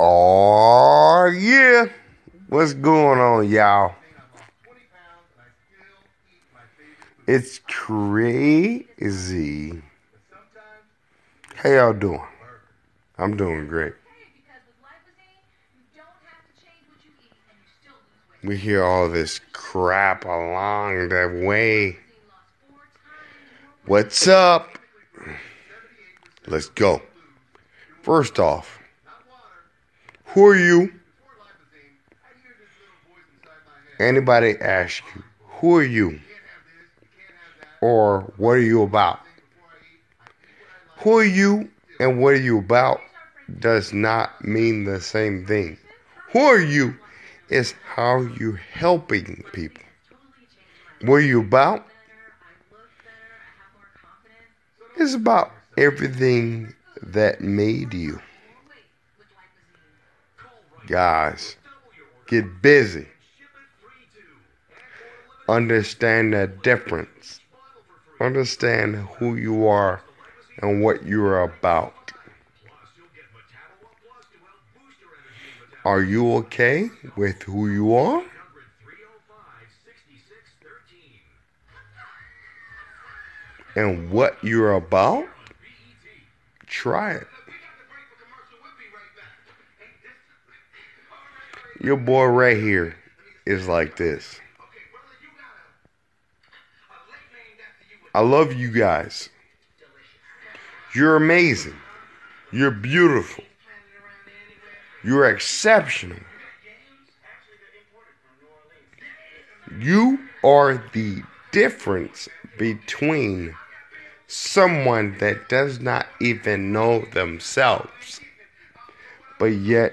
Oh, yeah. What's going on, y'all? It's crazy. How y'all doing? I'm doing great. We hear all this crap along the way. What's up? Let's go. First off, who are you? Anybody ask you, who are you? Or what are you about? Who are you and what are you about does not mean the same thing. Who are you is how you're helping people. What are you about? It's about everything that made you. Guys, get busy. Understand the difference. Understand who you are and what you're about. Are you okay with who you are? And what you're about? Try it. Your boy right here is like this. I love you guys. You're amazing. You're beautiful. You're exceptional. You are the difference between someone that does not even know themselves, but yet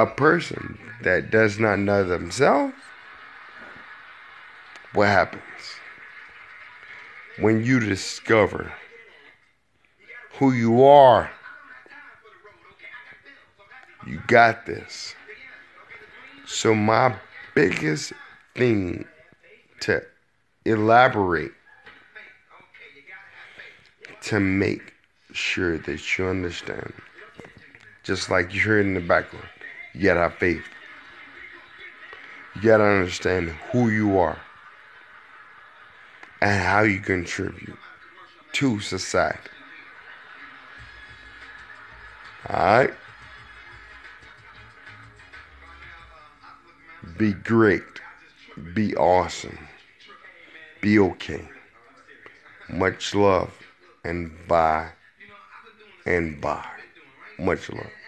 a person that does not know themselves. What happens? When you discover who you are, you got this. So, my biggest thing to elaborate to make sure that you understand, just like you heard in the background, you gotta have faith. You gotta understand who you are and how you contribute to society. Alright? Be great. Be awesome. Be okay. Much love and bye and bye. Much love.